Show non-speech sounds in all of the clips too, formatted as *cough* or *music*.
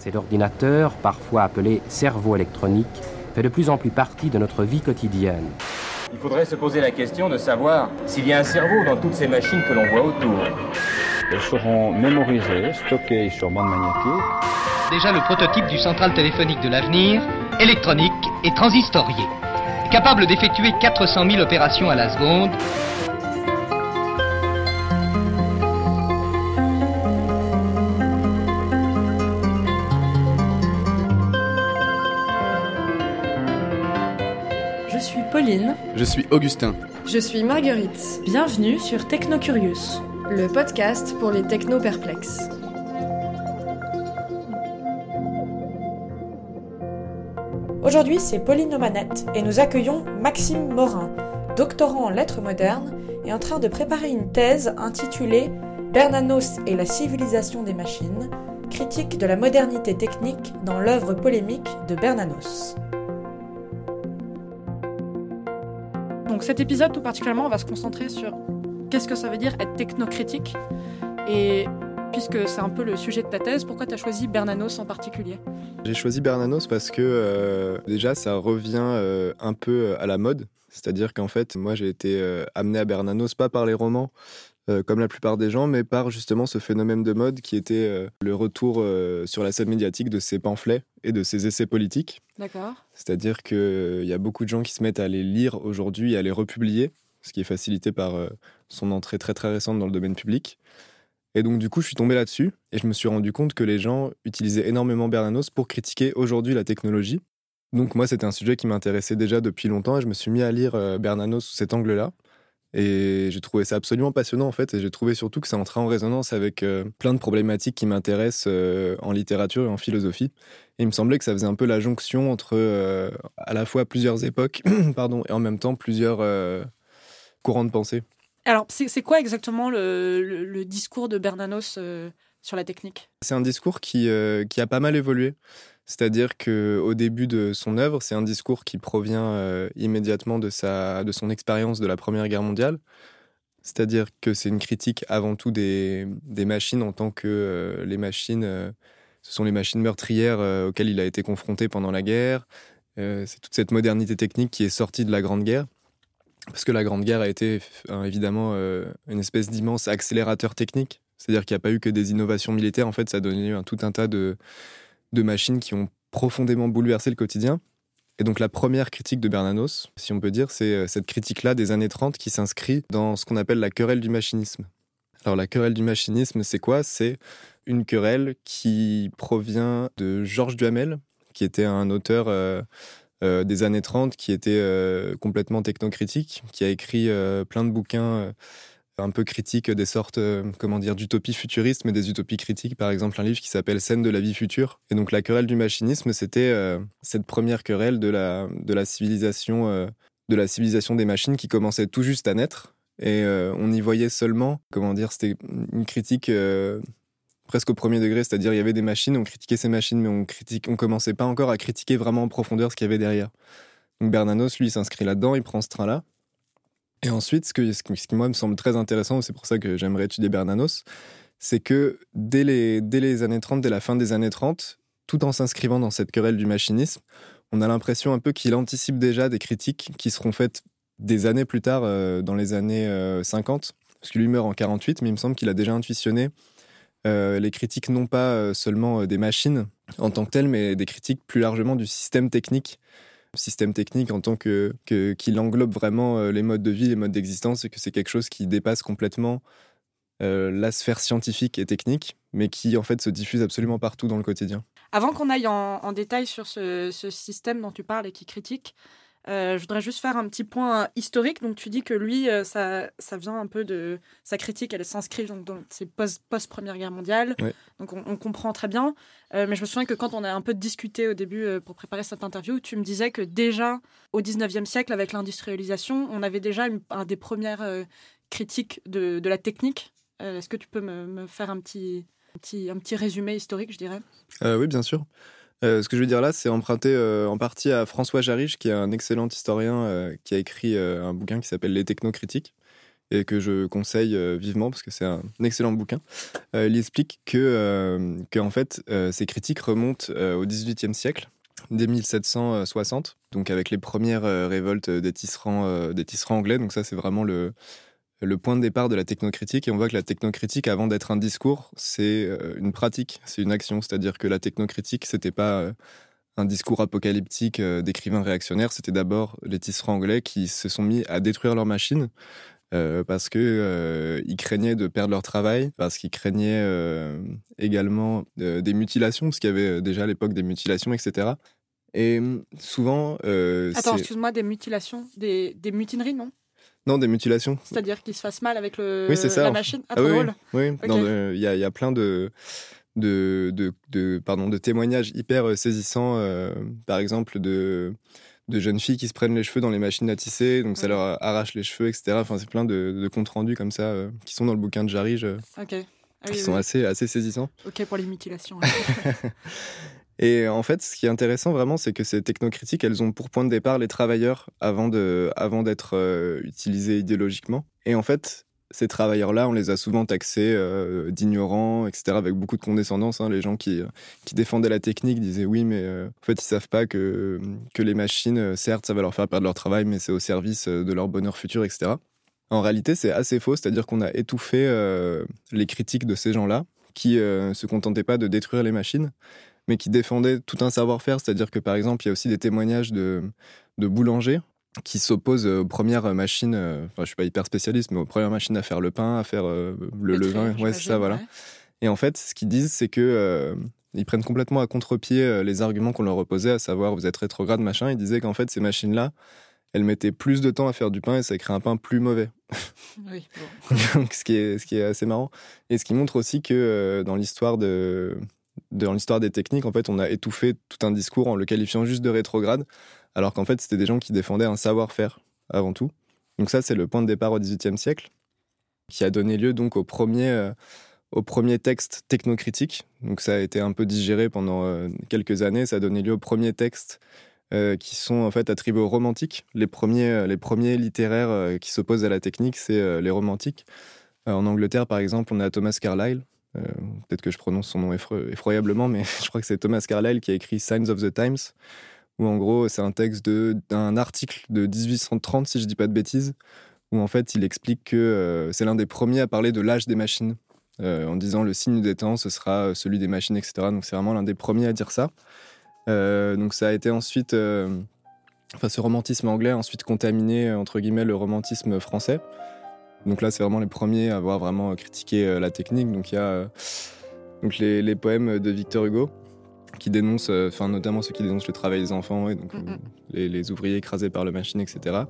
Cet ordinateur, parfois appelé cerveau électronique, fait de plus en plus partie de notre vie quotidienne. Il faudrait se poser la question de savoir s'il y a un cerveau dans toutes ces machines que l'on voit autour. Elles seront mémorisées, stockées sur bande magnétique. Déjà le prototype du central téléphonique de l'avenir, électronique et transistorié. Capable d'effectuer 400 000 opérations à la seconde. Pauline. Je suis Augustin. Je suis Marguerite. Bienvenue sur Technocurious, le podcast pour les techno-perplexes. Aujourd'hui, c'est Pauline Omanette et nous accueillons Maxime Morin, doctorant en lettres modernes et en train de préparer une thèse intitulée Bernanos et la civilisation des machines, critique de la modernité technique dans l'œuvre polémique de Bernanos. Donc cet épisode tout particulièrement, on va se concentrer sur qu'est-ce que ça veut dire être technocritique. Et puisque c'est un peu le sujet de ta thèse, pourquoi tu as choisi Bernanos en particulier? J'ai choisi Bernanos parce que euh, déjà ça revient euh, un peu à la mode, c'est-à-dire qu'en fait moi j'ai été euh, amené à Bernanos pas par les romans comme la plupart des gens, mais par justement ce phénomène de mode qui était le retour sur la scène médiatique de ces pamphlets et de ces essais politiques. D'accord. C'est-à-dire qu'il y a beaucoup de gens qui se mettent à les lire aujourd'hui et à les republier, ce qui est facilité par son entrée très très récente dans le domaine public. Et donc, du coup, je suis tombé là-dessus et je me suis rendu compte que les gens utilisaient énormément Bernanos pour critiquer aujourd'hui la technologie. Donc, moi, c'était un sujet qui m'intéressait déjà depuis longtemps et je me suis mis à lire Bernanos sous cet angle-là. Et j'ai trouvé ça absolument passionnant, en fait. Et j'ai trouvé surtout que ça entrait en résonance avec plein de problématiques qui m'intéressent en littérature et en philosophie. Et il me semblait que ça faisait un peu la jonction entre à la fois plusieurs époques *coughs* pardon, et en même temps plusieurs courants de pensée. Alors, c'est quoi exactement le, le, le, discours de Bernanos euh, sur la technique? C'est un discours qui, euh, qui, a pas mal évolué. C'est-à-dire qu'au début de son œuvre, c'est un discours qui provient euh, immédiatement de, sa, de son expérience de la Première Guerre mondiale. C'est-à-dire que c'est une critique avant tout des, des, machines en tant que les machines, ce sont les machines meurtrières auxquelles il a été confronté pendant la guerre. c'est toute cette modernité technique qui est sortie de la Grande Guerre parce que la Grande Guerre a été évidemment euh, une espèce d'immense accélérateur technique. C'est-à-dire qu'il n'y a pas eu que des innovations militaires, en fait, ça a donné lieu tout un tas de, de machines qui ont profondément bouleversé le quotidien. Et donc la première critique de Bernanos, si on peut dire, c'est euh, cette critique-là des années 30 qui s'inscrit dans ce qu'on appelle la querelle du machinisme. Alors la querelle du machinisme, c'est quoi? C'est une querelle qui provient de Georges Duhamel, qui était un auteur euh, euh, des années 30 qui était complètement technocritique, qui a écrit plein de bouquins un peu critiques des sortes, comment dire, d'utopies futuristes, mais des utopies critiques. Par exemple, un livre qui s'appelle Scène de la vie future. Et donc, la querelle du machinisme, c'était cette première querelle de la, de la civilisation, de la civilisation des machines qui commençait tout juste à naître. Et on y voyait seulement, comment dire, c'était une critique presque au premier degré, c'est-à-dire il y avait des machines, on critiquait ces machines, mais on critique, on commençait pas encore à critiquer vraiment en profondeur ce qu'il y avait derrière. Donc Bernanos, lui, s'inscrit là-dedans, il prend ce train-là. Et ensuite, ce, que, ce qui, moi, me semble très intéressant, c'est pour ça que j'aimerais étudier Bernanos, c'est que dès les, dès les années 30, dès la fin des années 30, tout en s'inscrivant dans cette querelle du machinisme, on a l'impression un peu qu'il anticipe déjà des critiques qui seront faites des années plus tard, euh, dans les années 50, euh, parce qu'il lui meurt en 48, mais il me semble qu'il a déjà intuitionné euh, les critiques non pas seulement des machines en tant que telles, mais des critiques plus largement du système technique. Système technique en tant que, qu'il englobe vraiment les modes de vie, les modes d'existence, et que c'est quelque chose qui dépasse complètement la sphère scientifique et technique, mais qui en fait se diffuse absolument partout dans le quotidien. Avant qu'on aille en, détail sur ce, ce, système dont tu parles et qui critique, euh, je voudrais juste faire un petit point historique. Donc, tu dis que lui, euh, ça, ça vient un peu de sa critique, elle s'inscrit dans, dans ses post-première guerre mondiale. Donc, on, comprend très bien. Euh, mais je me souviens que quand on a un peu discuté au début pour préparer cette interview, tu me disais que déjà au 19e siècle, avec l'industrialisation, on avait déjà une, un des premières critiques de, de, la technique. Est-ce que tu peux me, me faire un petit, un petit, un petit résumé historique, je dirais? Oui, bien sûr. Euh, ce que je veux dire là, c'est emprunté euh, en partie à François Jarich, qui est un excellent historien euh, qui a écrit un bouquin qui s'appelle Les technocritiques, et que je conseille vivement parce que c'est un excellent bouquin. Il explique que, que fait, ces critiques remontent au XVIIIe siècle, dès 1760, donc avec les premières révoltes des tisserands anglais. Donc ça, c'est vraiment le, le point de départ de la technocritique. Et on voit que la technocritique, avant d'être un discours, c'est euh, une pratique, c'est une action. C'est-à-dire que la technocritique, c'était pas euh, un discours apocalyptique euh, d'écrivains réactionnaires, c'était d'abord les tisserands anglais qui se sont mis à détruire leurs machines euh, parce que euh, ils craignaient de perdre leur travail, parce qu'ils craignaient euh, également des mutilations, parce qu'il y avait déjà à l'époque des mutilations, etc. Et hum, souvent, Attends, excuse-moi, des mutilations, des, des mutineries, non? Non des mutilations. C'est-à-dire qu'ils se fassent mal avec le, Oui, ça. la machine? Ah, Ah oui, drôle. Il y, y a plein de, de, de, de- pardon, de témoignages hyper euh, saisissants, euh, par exemple, de, de jeunes filles qui se prennent les cheveux dans les machines à tisser, donc ça Mhm. leur arrache les cheveux, etc. Enfin, c'est plein de, de comptes rendus comme ça euh, qui sont dans le bouquin de Jarige, euh, Ok. Ah qui sont assez, assez saisissants. Ok pour les mutilations. *laughs* Et en fait, ce qui est intéressant vraiment, c'est que ces technocritiques, elles ont pour point de départ les travailleurs avant de, avant d'être euh, utilisés idéologiquement. Et en fait, ces travailleurs-là, on les a souvent taxés euh, d'ignorants, etc., avec beaucoup de condescendance. hein. Les gens qui, qui défendaient la technique disaient oui, mais euh, en fait, ils savent pas que, que les machines, euh, certes, ça va leur faire perdre leur travail, mais c'est au service euh, de leur bonheur futur, etc. En réalité, c'est assez faux, c'est-à-dire qu'on a étouffé euh, les critiques de ces gens-là, qui euh, se contentaient pas de détruire les machines, mais qui défendaient tout un savoir-faire. C'est-à-dire que, par exemple, il y a aussi des témoignages de, de boulangers qui s'opposent aux premières machines, euh, enfin, je suis pas hyper spécialiste, mais aux premières machines à faire le pain, à faire euh, le Pétrir, levain. Ouais, c'est ça, voilà. ouais. Et en fait, ce qu'ils disent, c'est que euh, ils prennent complètement à contre-pied les arguments qu'on leur opposait, à savoir vous êtes rétrograde, machin. Ils disaient qu'en fait, ces machines-là, elles mettaient plus de temps à faire du pain et ça crée un pain plus mauvais. Oui, bon. *laughs* Donc, ce qui est ce qui est assez marrant et ce qui montre aussi que euh, dans l'histoire de dans l'histoire des techniques en fait on a étouffé tout un discours en le qualifiant juste de rétrograde alors qu'en fait c'était des gens qui défendaient un savoir-faire avant tout donc ça c'est le point de départ au XVIIIe siècle qui a donné lieu donc au premier euh, au premier texte technocritique donc ça a été un peu digéré pendant euh, quelques années ça a donné lieu au premier texte euh, qui sont en fait attribués aux romantiques. Les premiers, euh, les premiers littéraires qui s'opposent à la technique, c'est les romantiques. En Angleterre, par exemple, on a Thomas Carlyle. Euh, Peut-être que je prononce son nom effroyablement, mais *laughs* je crois que c'est Thomas Carlyle qui a écrit Signs of the Times, où en gros, c'est un texte d'un article de 1830, si je dis pas de bêtises, où en fait, il explique que euh, c'est l'un des premiers à parler de l'âge des machines, euh, en disant le signe des temps, ce sera celui des machines, etc. Donc c'est vraiment l'un des premiers à dire ça. Donc ça a été ensuite, enfin ce romantisme anglais a ensuite contaminé entre guillemets le romantisme français. Donc là c'est vraiment les premiers à avoir vraiment critiqué euh, la technique. Donc il y a euh, donc les, les poèmes de Victor Hugo qui dénoncent, euh, enfin notamment ceux qui dénoncent le travail des enfants, et donc euh, les, les ouvriers écrasés par la machine, etc.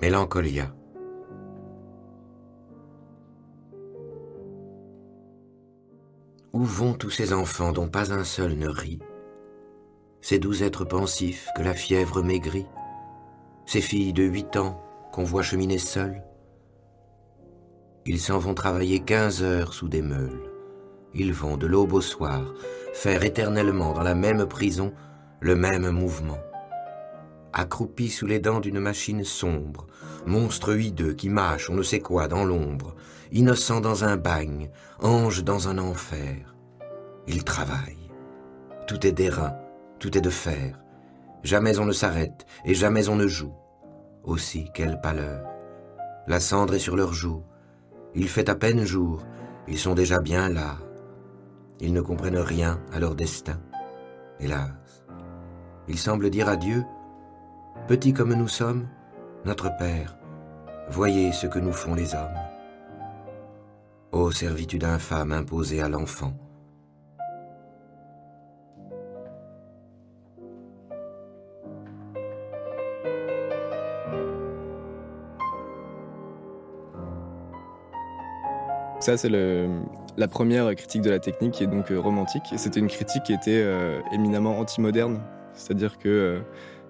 Mélancolia. Où vont tous ces enfants dont pas un seul ne rit? Ces doux êtres pensifs que la fièvre maigrit? Ces filles de huit ans qu'on voit cheminer seules? Ils s'en vont travailler quinze heures sous des meules. Ils vont de l'aube au soir faire éternellement dans la même prison le même mouvement. Accroupis sous les dents d'une machine sombre, monstre hideux qui mâche on ne sait quoi dans l'ombre, innocent dans un bagne, ange dans un enfer. Ils travaillent. Tout est d'airain, tout est de fer. Jamais on ne s'arrête et jamais on ne joue. Aussi, quelle pâleur. La cendre est sur leurs joues. Il fait à peine jour, ils sont déjà bien là. Ils ne comprennent rien à leur destin. Hélas. Ils semblent dire à Dieu, Petit comme nous sommes, notre Père, voyez ce que nous font les hommes. Ô servitude infâme imposée à l'enfant. Ça, c'est la première critique de la technique qui est donc euh, romantique. C'était une critique qui était euh, éminemment anti-moderne. C'est-à-dire que euh,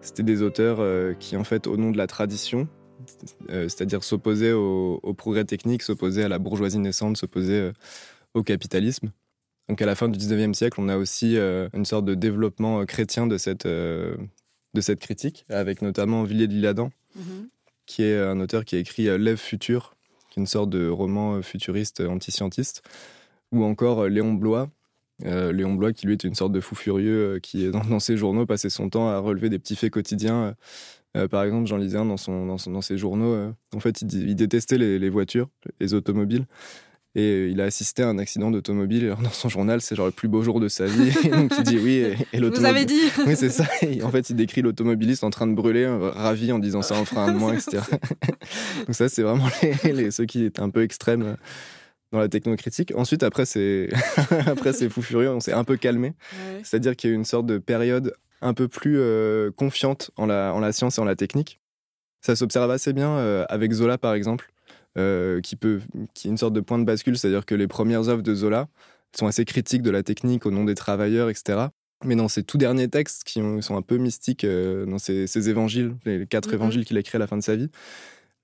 c'était des auteurs euh, qui, en fait, au nom de la tradition, c'est-à-dire s'opposer au, au, progrès technique, s'opposer à la bourgeoisie naissante, s'opposer au capitalisme. Donc à la fin du 19e siècle, on a aussi une sorte de développement chrétien de cette, de cette critique, avec notamment Villiers de l'Isle-Adam, mhm. qui est un auteur qui a écrit L'Ève future, qui est une sorte de roman futuriste anti-scientiste, ou encore Léon Blois, euh, Léon Blois, qui lui était une sorte de fou furieux, euh, qui, dans, dans, ses journaux, passait son temps à relever des petits faits quotidiens. Euh, par exemple, Jean lisais un dans, son, dans, ses journaux. en fait, il, détestait les, voitures, les automobiles. Et il a assisté à un accident d'automobile. Dans son journal, c'est genre le plus beau jour de sa vie. *laughs* donc il dit oui. Et, Vous avez dit Oui, c'est ça. en fait, il décrit l'automobiliste en train de brûler, ravi en disant ça en fera un de moins, etc. *laughs* donc ça, c'est vraiment les, ceux qui étaient un peu extrêmes dans la technocritique. Ensuite, après, c'est *laughs* après c'est fou furieux, on s'est un peu calmé. C'est-à-dire qu'il y a eu une sorte de période un peu plus euh, confiante en la, en la science et en la technique. Ça s'observe assez bien euh, avec Zola, par exemple, euh, qui, peut, qui est une sorte de point de bascule, c'est-à-dire que les premières œuvres de Zola sont assez critiques de la technique au nom des travailleurs, etc. Mais dans ses tout derniers textes, qui sont un peu mystiques, dans ses, évangiles, les quatre mm-hmm. évangiles qu'il a écrits à la fin de sa vie,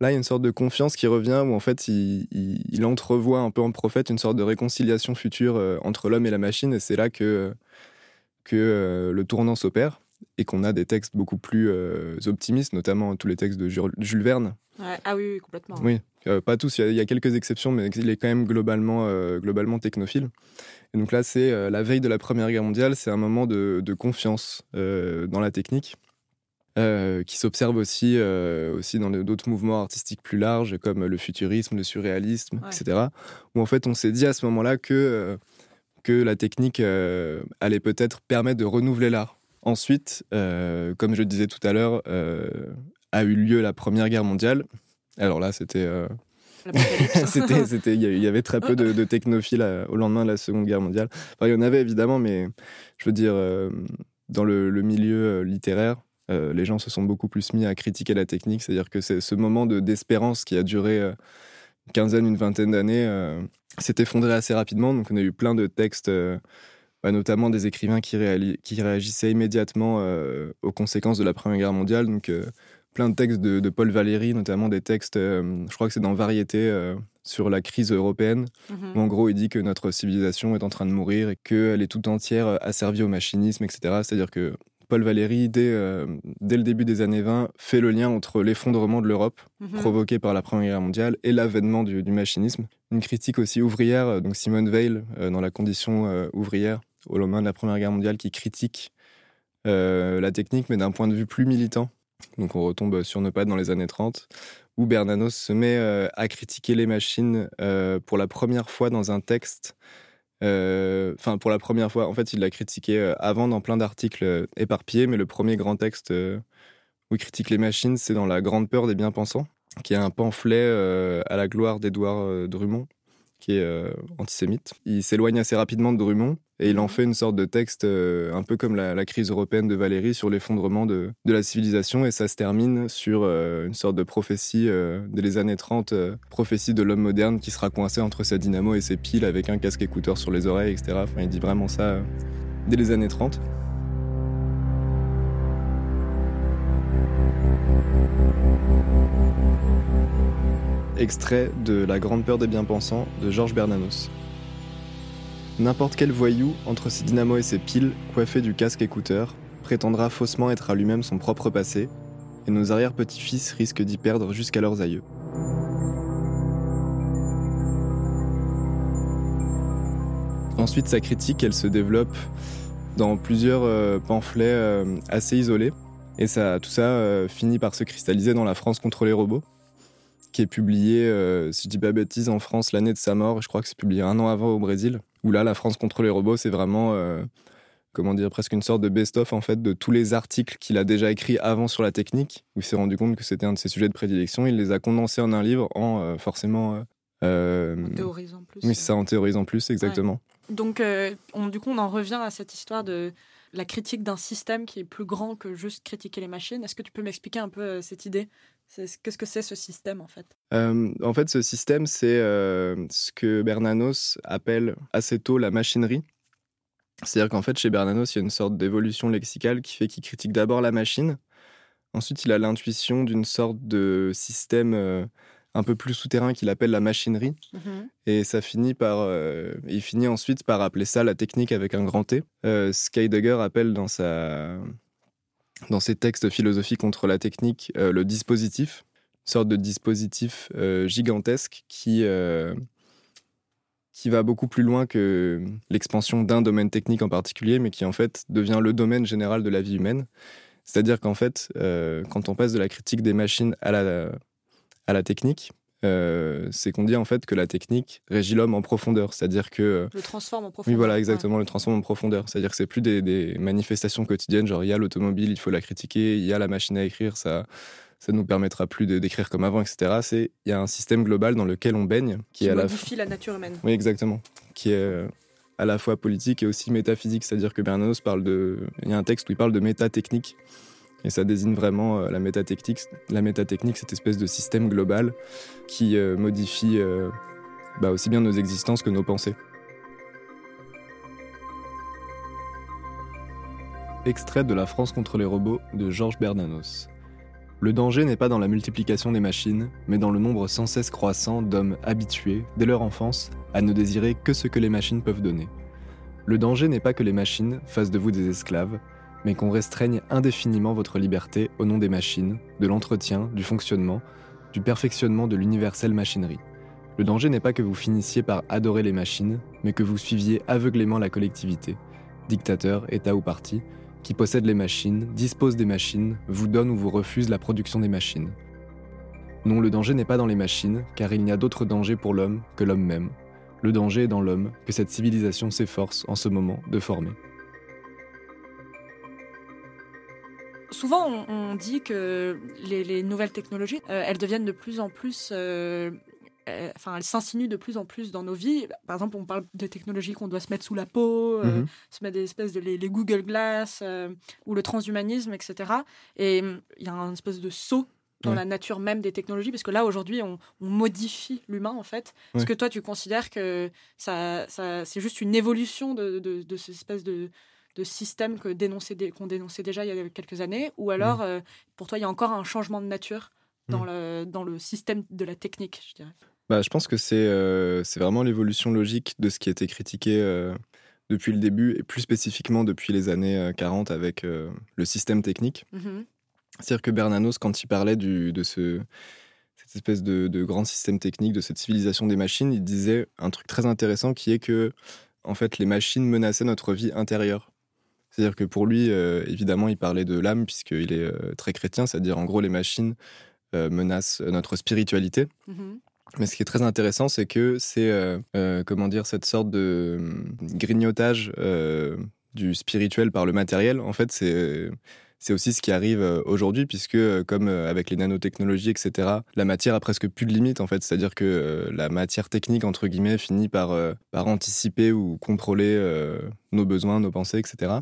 Là, il y a une sorte de confiance qui revient où en fait, il, entrevoit un peu en prophète une sorte de réconciliation future euh, entre l'homme et la machine. Et c'est là que, que euh, le tournant s'opère et qu'on a des textes beaucoup plus euh, optimistes, notamment tous les textes de Jules Verne. Ah oui, complètement. Oui, pas tous, il y, a, quelques exceptions, mais il est quand même globalement, globalement technophile. Et donc là, c'est la veille de la Première Guerre mondiale, c'est un moment de, de confiance dans la technique. Euh, qui s'observe aussi, euh, aussi dans d'autres mouvements artistiques plus larges, comme le futurisme, le surréalisme, etc. Où en fait, on s'est dit à ce moment-là que, euh, que la technique allait peut-être permettre de renouveler l'art. Ensuite, comme je le disais tout à l'heure, a eu lieu la Première Guerre mondiale. Alors là, c'était. *laughs* c'était, il y avait très peu de, technophiles au lendemain de la Seconde Guerre mondiale. il y en avait évidemment, mais je veux dire, dans le, le milieu littéraire, euh, les gens se sont beaucoup plus mis à critiquer la technique. C'est-à-dire que c'est ce moment d'espérance qui a duré euh, une quinzaine, une vingtaine d'années euh, s'est effondré assez rapidement. Donc on a eu plein de textes, bah, notamment des écrivains qui, qui réagissaient immédiatement aux conséquences de la Première Guerre mondiale. Donc plein de textes de, Paul Valéry, notamment des textes, je crois que c'est dans Variété, sur la crise européenne, mhm. où en gros il dit que notre civilisation est en train de mourir et qu'elle est tout entière asservie au machinisme, etc. C'est-à-dire que Paul Valéry, dès, euh, dès, le début des années 20, fait le lien entre l'effondrement de l'Europe, mhm. provoqué par la Première Guerre mondiale, et l'avènement du, machinisme. Une critique aussi ouvrière, euh, donc Simone Veil, euh, dans La condition ouvrière, au lendemain de la Première Guerre mondiale, qui critique la technique, mais d'un point de vue plus militant. Donc on retombe sur nos pattes dans les années 30, où Bernanos se met à critiquer les machines pour la première fois dans un texte enfin, pour la première fois, en fait, il l'a critiqué euh, avant dans plein d'articles euh, éparpillés, mais le premier grand texte où il critique les machines, c'est dans La Grande Peur des Bien-Pensants, qui est un pamphlet à la gloire d'Édouard Drummond, qui est antisémite. Il s'éloigne assez rapidement de Drummond et il en fait une sorte de texte euh, un peu comme la, crise européenne de Valérie sur l'effondrement de, la civilisation. Et ça se termine sur euh, une sorte de prophétie euh, des années 30, prophétie de l'homme moderne qui sera coincé entre sa dynamo et ses piles avec un casque écouteur sur les oreilles, etc. Enfin, il dit vraiment ça dès les années 30. Extrait de La Grande Peur des Bien-Pensants de Georges Bernanos. N'importe quel voyou, entre ses dynamos et ses piles, coiffé du casque écouteur, prétendra faussement être à lui-même son propre passé, et nos arrière-petits-fils risquent d'y perdre jusqu'à leurs aïeux. Ensuite, sa critique, elle se développe dans plusieurs euh, pamphlets euh, assez isolés, et tout ça euh, finit par se cristalliser dans La France contre les robots, qui est publié, si je dis pas bêtise, en France l'année de sa mort, je crois que c'est publié un an avant au Brésil où là, la France contre les robots, c'est vraiment, euh, comment dire, presque une sorte de best-of en fait de tous les articles qu'il a déjà écrits avant sur la technique, où il s'est rendu compte que c'était un de ses sujets de prédilection. Il les a condensés en un livre en euh, forcément. Euh, en théorisant plus. Oui, c'est ça, en théorisant plus, exactement. Donc, on, du coup, on en revient à cette histoire de la critique d'un système qui est plus grand que juste critiquer les machines. Est-ce que tu peux m'expliquer un peu cette idée? Qu'est-ce que c'est ce système en fait? Euh, En fait, ce système, c'est euh, ce que Bernanos appelle assez tôt la machinerie. C'est-à-dire qu'en fait, chez Bernanos, il y a une sorte d'évolution lexicale qui fait qu'il critique d'abord la machine, Ensuite, il a l'intuition d'une sorte de système euh, un peu plus souterrain qu'il appelle la machinerie. Mhm. Et ça finit par. euh, il finit ensuite par appeler ça la technique avec un grand T. Euh, appelle dans, sa, dans ses textes philosophiques contre la technique euh, le dispositif, une sorte de dispositif euh, gigantesque qui, qui va beaucoup plus loin que l'expansion d'un domaine technique en particulier, mais qui en fait devient le domaine général de la vie humaine. C'est-à-dire qu'en fait, quand on passe de la critique des machines à la, à la technique, euh, c'est qu'on dit en fait que la technique régit l'homme en profondeur. C'est-à-dire que. Le transforme en profondeur. Oui, voilà, Ouais. exactement, le transforme en profondeur. C'est-à-dire que c'est plus des, des manifestations quotidiennes, genre il y a l'automobile, il faut la critiquer, il y a la machine à écrire, ça ça nous permettra plus d'écrire comme avant, etc. C'est il y a un système global dans lequel on baigne, qui, Qui est à la modifie la nature humaine. oui, exactement. Qui est euh, à la fois politique et aussi métaphysique. C'est-à-dire que Bernanos parle de. Il y a un texte où il parle de métatechnique. Et ça désigne vraiment euh, la métatechnique, la cette espèce de système global qui euh, modifie euh, bah, aussi bien nos existences que nos pensées. Extrait de La France contre les robots de Georges Bernanos. Le danger n'est pas dans la multiplication des machines, mais dans le nombre sans cesse croissant d'hommes habitués, dès leur enfance, à ne désirer que ce que les machines peuvent donner. Le danger n'est pas que les machines fassent de vous des esclaves, mais qu'on restreigne indéfiniment votre liberté au nom des machines, de l'entretien, du fonctionnement, du perfectionnement de l'universelle machinerie. Le danger n'est pas que vous finissiez par adorer les machines, mais que vous suiviez aveuglément la collectivité, dictateur, État ou parti, qui possède les machines, dispose des machines, vous donne ou vous refuse la production des machines. Non, le danger n'est pas dans les machines, car il n'y a d'autre danger pour l'homme que l'homme même. Le danger est dans l'homme que cette civilisation s'efforce en ce moment de former. Souvent, on, on dit que les, les nouvelles technologies, euh, elles deviennent de plus en plus. euh, euh, Enfin, elles s'insinuent de plus en plus dans nos vies. Par exemple, on parle de technologies qu'on doit se mettre sous la peau, euh, Mhm. se mettre des espèces de les, les Google Glass euh, ou le transhumanisme, etc. Et hum, il y a un espèce de saut dans Ouais. la nature même des technologies, parce que là, aujourd'hui, on, on modifie l'humain, en fait. Est-ce que toi, tu considères que ça, ça, c'est juste une évolution de, de, de cette espèce de, de système que dénonçait dé- qu'on dénonçait déjà il y a quelques années Ou alors, euh, pour toi, il y a encore un changement de nature dans, Mm. le, dans le système de la technique, je dirais? Bah, je pense que c'est euh, vraiment l'évolution logique de ce qui a été critiqué euh, depuis le début, et plus spécifiquement depuis les années euh, 40 avec euh, le système technique. Mhm. C'est-à-dire que Bernanos, quand il parlait du, de ce, cette espèce de, de grand système technique, de cette civilisation des machines, il disait un truc très intéressant qui est que, en fait, les machines menaçaient notre vie intérieure. C'est-à-dire que pour lui, euh, évidemment, il parlait de l'âme, puisqu'il est euh, très chrétien, c'est-à-dire en gros, les machines euh, menacent notre spiritualité. Mhm. Mais ce qui est très intéressant, c'est que c'est, comment dire, cette sorte de grignotage du spirituel par le matériel. En fait, c'est c'est aussi ce qui arrive aujourd'hui, puisque comme avec les nanotechnologies, etc., la matière a presque plus de limites, en fait. C'est-à-dire que euh, la matière technique, entre guillemets, finit par, euh, par anticiper ou contrôler euh, nos besoins, nos pensées, etc.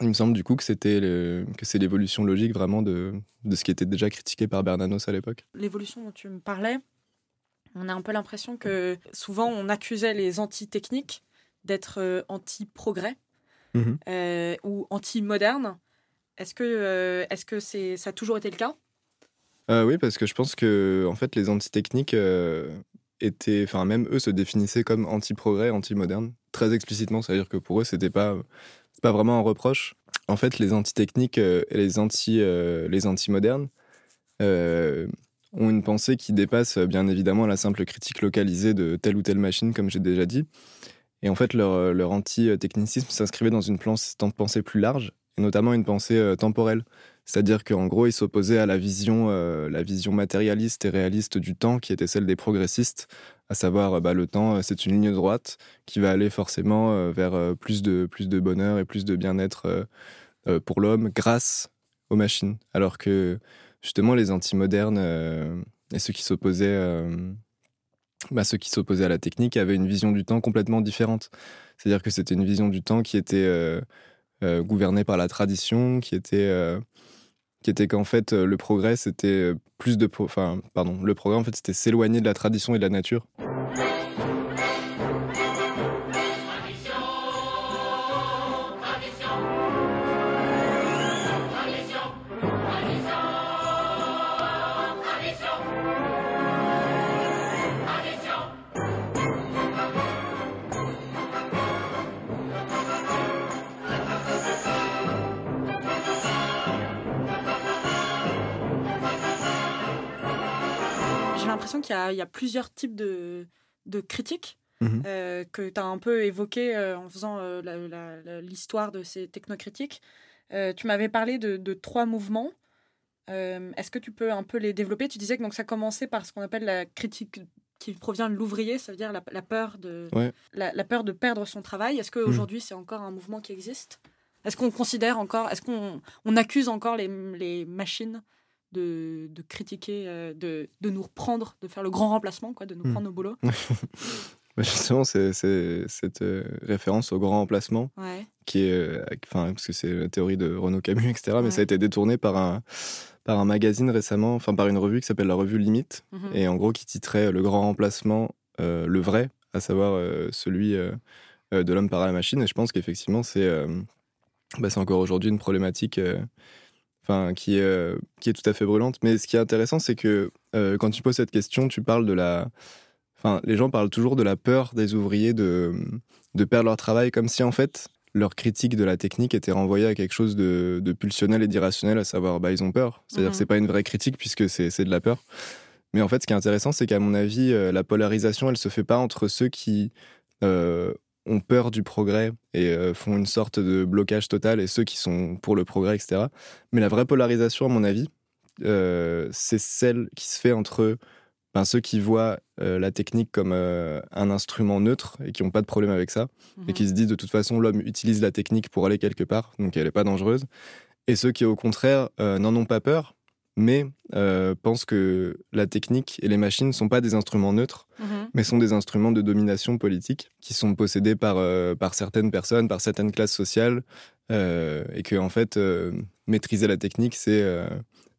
Il me semble du coup que c'était le- que c'est l'évolution logique vraiment de, de ce qui était déjà critiqué par Bernanos à l'époque. L'évolution dont tu me parlais, on a un peu l'impression que souvent on accusait les anti-techniques d'être euh, anti-progrès Mhm. euh, ou anti-moderne. Est-ce que euh, est-ce que c'est ça a toujours été le cas? Euh, oui, parce que je pense que en fait, les antitechniques étaient, enfin même eux se définissaient comme anti-progrès, anti-moderne, très explicitement. C'est-à-dire que pour eux, c'était pas, c'est pas vraiment un reproche. En fait, les antitechniques euh, et les euh, anti-modernes euh, ont une pensée qui dépasse bien évidemment la simple critique localisée de telle ou telle machine, comme j'ai déjà dit. Et en fait, leur, leur anti-technicisme s'inscrivait dans une pensée plus large, et notamment une pensée temporelle. C'est-à-dire qu'en gros, ils s'opposaient à la vision, la vision matérialiste et réaliste du temps, qui était celle des progressistes, à savoir euh, bah, le temps, euh, c'est une ligne droite qui va aller forcément euh, vers plus, de, plus de bonheur et plus de bien-être pour l'homme grâce aux machines. Alors que justement, les antimodernes euh, et ceux qui s'opposaient bah, ceux qui s'opposaient à la technique avaient une vision du temps complètement différente. C'est-à-dire que c'était une vision du temps qui était gouvernée par la tradition, qui était, qui était qu'en fait euh, le progrès c'était euh, plus de, enfin pardon, le progrès en fait c'était s'éloigner de la tradition et de la nature. Qu'il y a, il y a plusieurs types de, de critiques Mhm. euh, que tu as un peu évoqué euh, en faisant euh, l'histoire de ces technocritiques. Tu m'avais parlé de, de trois mouvements. Est-ce que tu peux un peu les développer? Tu disais que donc, ça commençait par ce qu'on appelle la critique qui provient de l'ouvrier, ça veut dire la, la peur de, Ouais. la, la peur de perdre son travail. Est-ce qu'aujourd'hui, c'est encore un mouvement qui existe? Est-ce qu'on considère encore, est-ce qu'on on accuse encore les, les machines de, de critiquer, euh, de, de nous reprendre, de faire le grand remplacement, quoi, de nous Mhm. prendre au boulot *laughs* Justement, c'est cette euh, référence au grand emplacement Ouais. qui est, euh, enfin, parce que c'est la théorie de Renaud Camus, etc. Mais Ouais. ça a été détourné par un, par un magazine récemment, enfin par une revue qui s'appelle la revue Limite, Mhm. et en gros qui titrait Le grand remplacement, euh, le vrai, à savoir euh, celui euh, de l'homme par la machine. Et je pense qu'effectivement, c'est bah, c'est encore aujourd'hui une problématique enfin, qui, est, euh, qui est tout à fait brûlante. Mais ce qui est intéressant, c'est que euh, quand tu poses cette question, tu parles de la. Enfin, les gens parlent toujours de la peur des ouvriers de, de perdre leur travail, comme si en fait leur critique de la technique était renvoyée à quelque chose de, de pulsionnel et d'irrationnel, à savoir bah, ils ont peur. C'est-à-dire que c'est pas une vraie critique puisque c'est c'est de la peur. Mais en fait, ce qui est intéressant, c'est qu'à mon avis, euh, la polarisation, elle se fait pas entre ceux qui euh, ont peur du progrès et euh, font une sorte de blocage total et ceux qui sont pour le progrès, etc. Mais la vraie polarisation, à mon avis, euh, c'est celle qui se fait entre ben, ceux qui voient euh, la technique comme un instrument neutre et qui n'ont pas de problème avec ça, et Mhm. qui se disent de toute façon l'homme utilise la technique pour aller quelque part, donc elle n'est pas dangereuse, et ceux qui au contraire n'en ont pas peur, mais euh, pensent que la technique et les machines ne sont pas des instruments neutres, Mhm. mais sont des instruments de domination politique qui sont possédés par, euh, par certaines personnes, par certaines classes sociales, euh, et que en fait, maîtriser la technique, c'est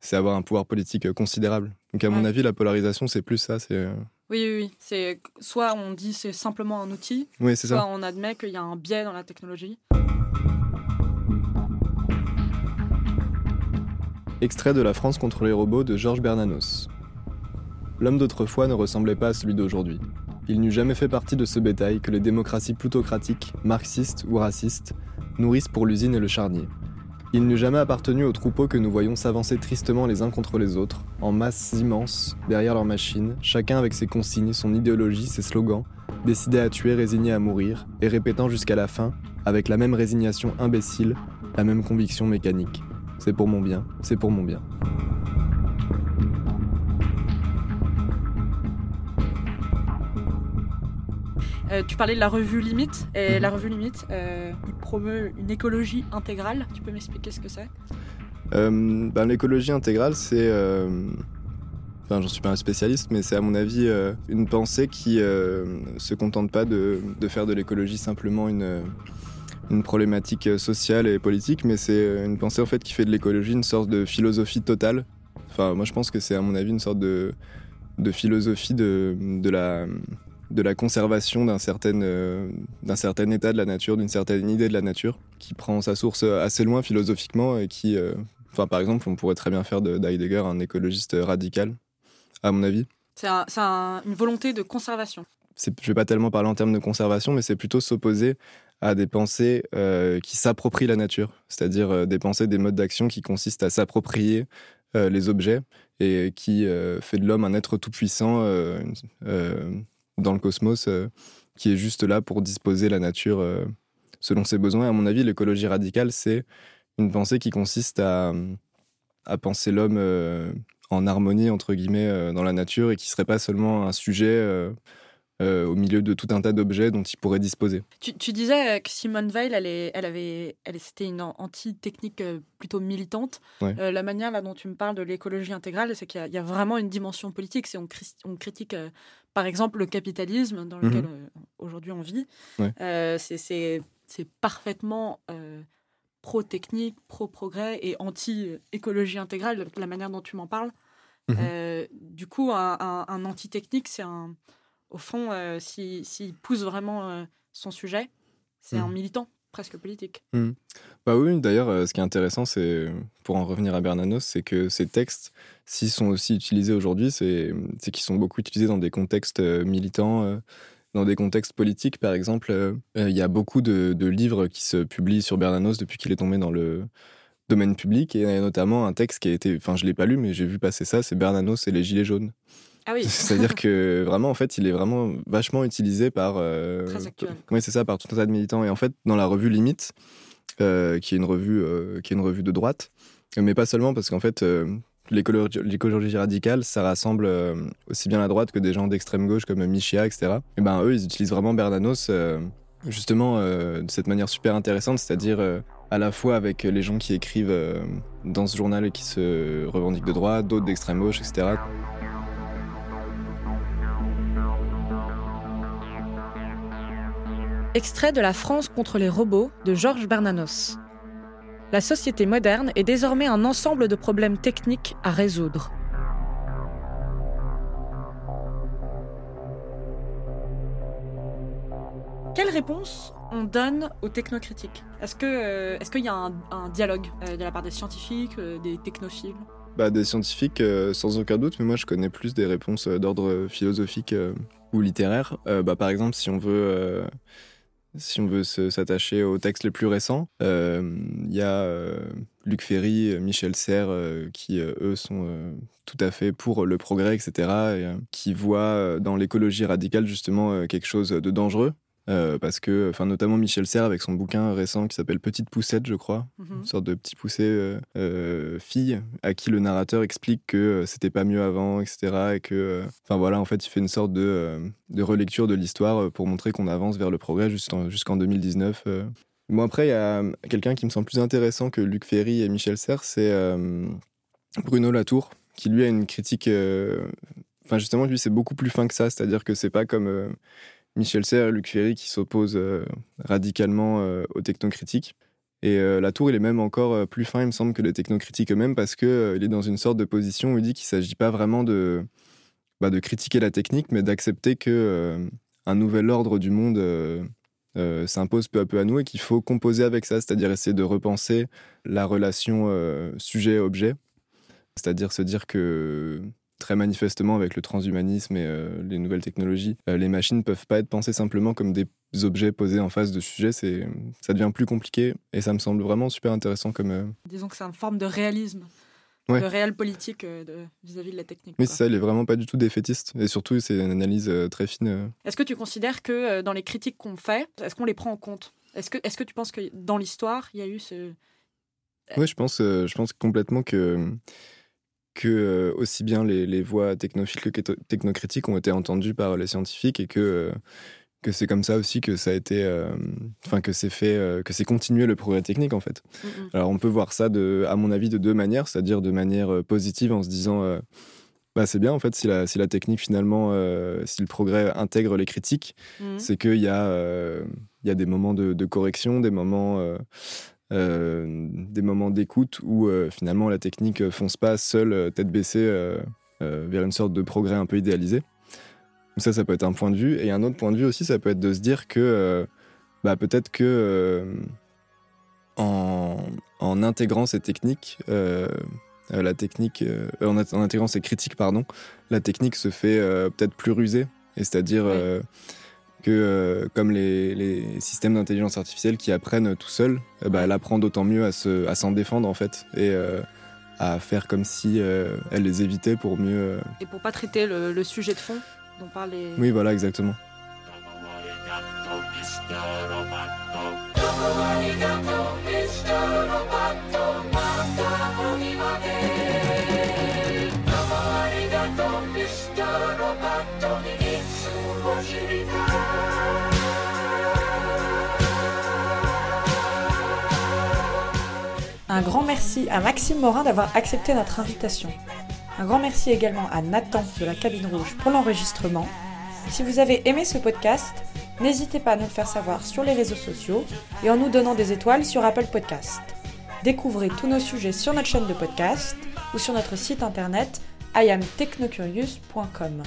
c'est avoir un pouvoir politique considérable. Donc à mon avis, la polarisation, c'est plus ça. C'est Oui, oui, oui. C'est soit on dit c'est simplement un outil, oui, soit ça. on admet qu'il y a un biais dans la technologie. Extrait de La France contre les robots de Georges Bernanos. L'homme d'autrefois ne ressemblait pas à celui d'aujourd'hui. Il n'eût jamais fait partie de ce bétail que les démocraties plutocratiques, marxistes ou racistes, nourrissent pour l'usine et le charnier. Il n'eût jamais appartenu au troupeau que nous voyons s'avancer tristement les uns contre les autres, en masses immenses, derrière leurs machines, chacun avec ses consignes, son idéologie, ses slogans, décidé à tuer, résigné à mourir, et répétant jusqu'à la fin, avec la même résignation imbécile, la même conviction mécanique. C'est pour mon bien, c'est pour mon bien. Euh, tu parlais de la revue Limite, et Mhm. la revue Limite, euh, promeut une écologie intégrale. Tu peux m'expliquer ce que c'est? Euh, ben, L'écologie intégrale, c'est. euh, Enfin, j'en suis pas un spécialiste, mais c'est à mon avis une pensée qui se contente pas de, de faire de l'écologie simplement une, une problématique sociale et politique, mais c'est euh, une pensée en fait qui fait de l'écologie une sorte de philosophie totale. Enfin, moi je pense que c'est à mon avis une sorte de, de philosophie de, de, la, de la conservation d'un certain, euh, d'un certain état de la nature, d'une certaine idée de la nature, qui prend sa source assez loin philosophiquement et qui, euh, enfin par exemple, on pourrait très bien faire de d'Heidegger un écologiste radical, à mon avis. C'est un- une volonté de conservation. Je vais pas tellement parler en termes de conservation, mais c'est plutôt s'opposer à des pensées euh, qui s'approprient la nature, c'est-à-dire euh, des pensées, des modes d'action qui consistent à s'approprier euh, les objets et qui fait de l'homme un être tout-puissant euh, euh, dans le cosmos, qui est juste là pour disposer la nature selon ses besoins. À mon avis, l'écologie radicale, c'est une pensée qui consiste à, à penser l'homme en harmonie, entre guillemets, dans la nature et qui serait pas seulement un sujet euh, au milieu de tout un tas d'objets dont il pourrait disposer. Tu, tu disais euh, que Simone Veil, elle, est, elle avait, elle, c'était une an- anti-technique euh, plutôt militante. Ouais. Euh, la manière là dont tu me parles de l'écologie intégrale, c'est qu'il y, a- il y a vraiment une dimension politique. C'est on, cri- on critique, euh, par exemple, le capitalisme dans lequel Mhm. aujourd'hui on vit. Ouais. C'est, parfaitement pro-technique, pro-progrès et anti-écologie intégrale, la manière dont tu m'en parles. Mhm. Du coup, un, un- un anti-technique, c'est un. Au fond, euh, s'il pousse vraiment euh, son sujet, c'est un Mhm. militant, presque politique. Bah oui, d'ailleurs, euh, ce qui est intéressant, c'est, pour en revenir à Bernanos, c'est que ces textes, s'ils sont aussi utilisés aujourd'hui, c'est qu'ils sont beaucoup utilisés dans des contextes militants, dans des contextes politiques, par exemple. euh, Il y a beaucoup de, de livres qui se publient sur Bernanos depuis qu'il est tombé dans le domaine public, et notamment un texte qui a été, enfin je l'ai pas lu, mais j'ai vu passer ça, c'est Bernanos et les Gilets jaunes. Ah oui. *laughs* C'est-à-dire que vraiment, en fait, il est vraiment vachement utilisé par. euh, Très actuel. Oui, c'est ça, par tout un tas de militants. Et en fait, dans la revue Limite, euh, qui est une revue, euh, qui est une revue de droite, mais pas seulement parce qu'en fait, l'écologie radicale, ça rassemble aussi bien la droite que des gens d'extrême gauche comme Michia, etc. Et ben eux, ils utilisent vraiment Bernanos justement de cette manière super intéressante, c'est-à-dire à la fois avec les gens qui écrivent dans ce journal et qui se revendiquent de droite, d'autres d'extrême gauche, etc. Extrait de La France contre les robots de Georges Bernanos. La société moderne est désormais un ensemble de problèmes techniques à résoudre. Quelle réponse on donne aux technocritiques? Euh, est-ce qu'il y a un, dialogue euh, de la part des scientifiques, euh, des technophiles? Bah, des scientifiques, sans aucun doute, mais moi je connais plus des réponses d'ordre philosophique ou littéraire. Bah, par exemple, si on veut, si on veut s'attacher aux textes les plus récents, euh, il y a euh, Luc Ferry, euh, Michel Serres, euh, qui euh, eux sont euh, tout à fait pour le progrès, etc., et euh, qui voient euh, dans l'écologie radicale justement euh, quelque chose de dangereux. Euh, parce que, enfin, notamment Michel Serres avec son bouquin récent qui s'appelle Petite poussette, je crois, Mhm. une sorte de petit poussé euh, euh, fille à qui le narrateur explique que c'était pas mieux avant, etc. Et que, enfin voilà, en fait, il fait une sorte de, de relecture de l'histoire pour montrer qu'on avance vers le progrès jusqu'en jusqu'en 2019. euh. Bon, après, il y a quelqu'un qui me semble plus intéressant que Luc Ferry et Michel Serres, c'est Bruno Latour, qui lui a une critique. Enfin, justement, lui, c'est beaucoup plus fin que ça, c'est-à-dire que c'est pas comme. Michel Serres Luc Ferry qui s'opposent euh, radicalement euh, aux technocritiques. Et euh, Latour, il est même encore plus fin, il me semble, que les technocritiques eux-mêmes, parce qu'il il est dans une sorte de position où il dit qu'il ne s'agit pas vraiment de, bah, de critiquer la technique, mais d'accepter que un nouvel ordre du monde s'impose peu à peu à nous et qu'il faut composer avec ça, c'est-à-dire essayer de repenser la relation sujet-objet, c'est-à-dire se dire que très manifestement avec le transhumanisme et euh, les nouvelles technologies, euh, les machines ne peuvent pas être pensées simplement comme des objets posés en face de sujets, c'est, ça devient plus compliqué et ça me semble vraiment super intéressant comme... euh, Disons que c'est une forme de réalisme, Ouais. de réel politique de- vis-à-vis de la technique. Oui, quoi. c'est ça, il est vraiment pas du tout défaitiste et surtout c'est une analyse très fine. Est-ce que tu considères que dans les critiques qu'on fait, est-ce qu'on les prend en compte? Est-ce que, est que tu penses que dans l'histoire, il y a eu ce... Oui, je pense, je pense complètement que, que euh, aussi bien les, les voix technophiles que technocritiques ont été entendues par les scientifiques et que, euh, que c'est comme ça aussi que ça a été, euh, enfin que c'est fait, que c'est continué le progrès technique en fait. Mm, mm. Alors on peut voir ça, de, à mon avis, de deux manières, c'est-à-dire de manière positive en se disant, bah c'est bien en fait si la, si la technique finalement, euh, si le progrès intègre les critiques, Mhm. c'est qu'il y, a, euh, y a des moments de, de correction, des moments, euh, des moments d'écoute où euh, finalement la technique euh, fonce pas seule, euh, tête baissée, euh, euh, vers une sorte de progrès un peu idéalisé. Ça, ça peut être un point de vue. Et un autre point de vue aussi, ça peut être de se dire que euh, bah, peut-être que euh, en, en intégrant ces techniques, euh, euh, la technique, euh, en, int- en intégrant ces critiques, pardon, la technique se fait euh, peut-être plus rusée. Et c'est-à-dire Ouais. Que, euh, comme les, les systèmes d'intelligence artificielle qui apprennent tout seuls, euh, bah, elle apprend d'autant mieux à se- à s'en défendre, en fait. Et euh, à faire comme si euh, elle les évitait pour mieux. euh, Et pour pas traiter le, le sujet de fond dont parlent les... Oui, voilà, exactement. Grand merci à Maxime Morin d'avoir accepté notre invitation. Un grand merci également à Nathan de la Cabine Rouge pour l'enregistrement. Si vous avez aimé ce podcast, n'hésitez pas à nous le faire savoir sur les réseaux sociaux et en nous donnant des étoiles sur Apple Podcast. Découvrez tous nos sujets sur notre chaîne de podcast ou sur notre site internet iamtechnocurious.com.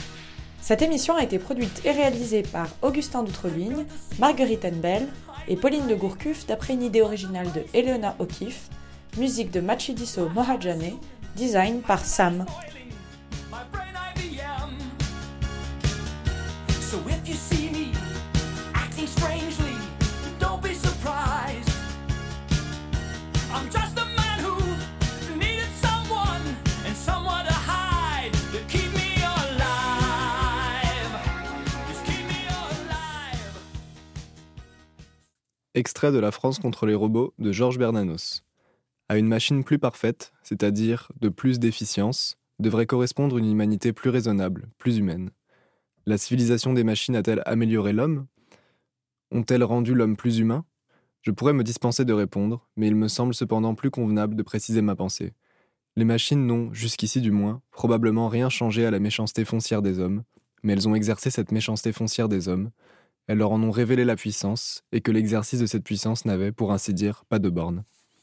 Cette émission a été produite et réalisée par Augustin Doutreluigne, Marguerite Enbel et Pauline de Gourcuff d'après une idée originale de Eleona O'Keeffe, musique de Machidiso Mohajane, design par Sam. Extrait de La France contre les robots de Georges Bernanos. À une machine plus parfaite, c'est-à-dire de plus d'efficience, devrait correspondre une humanité plus raisonnable, plus humaine. La civilisation des machines a-t-elle amélioré l'homme? Ont-elles rendu l'homme plus humain? Je pourrais me dispenser de répondre, mais il me semble cependant plus convenable de préciser ma pensée. Les machines n'ont, jusqu'ici du moins, probablement rien changé à la méchanceté foncière des hommes, mais elles ont exercé cette méchanceté foncière des hommes, elles leur en ont révélé la puissance, et que l'exercice de cette puissance n'avait, pour ainsi dire, pas de borne.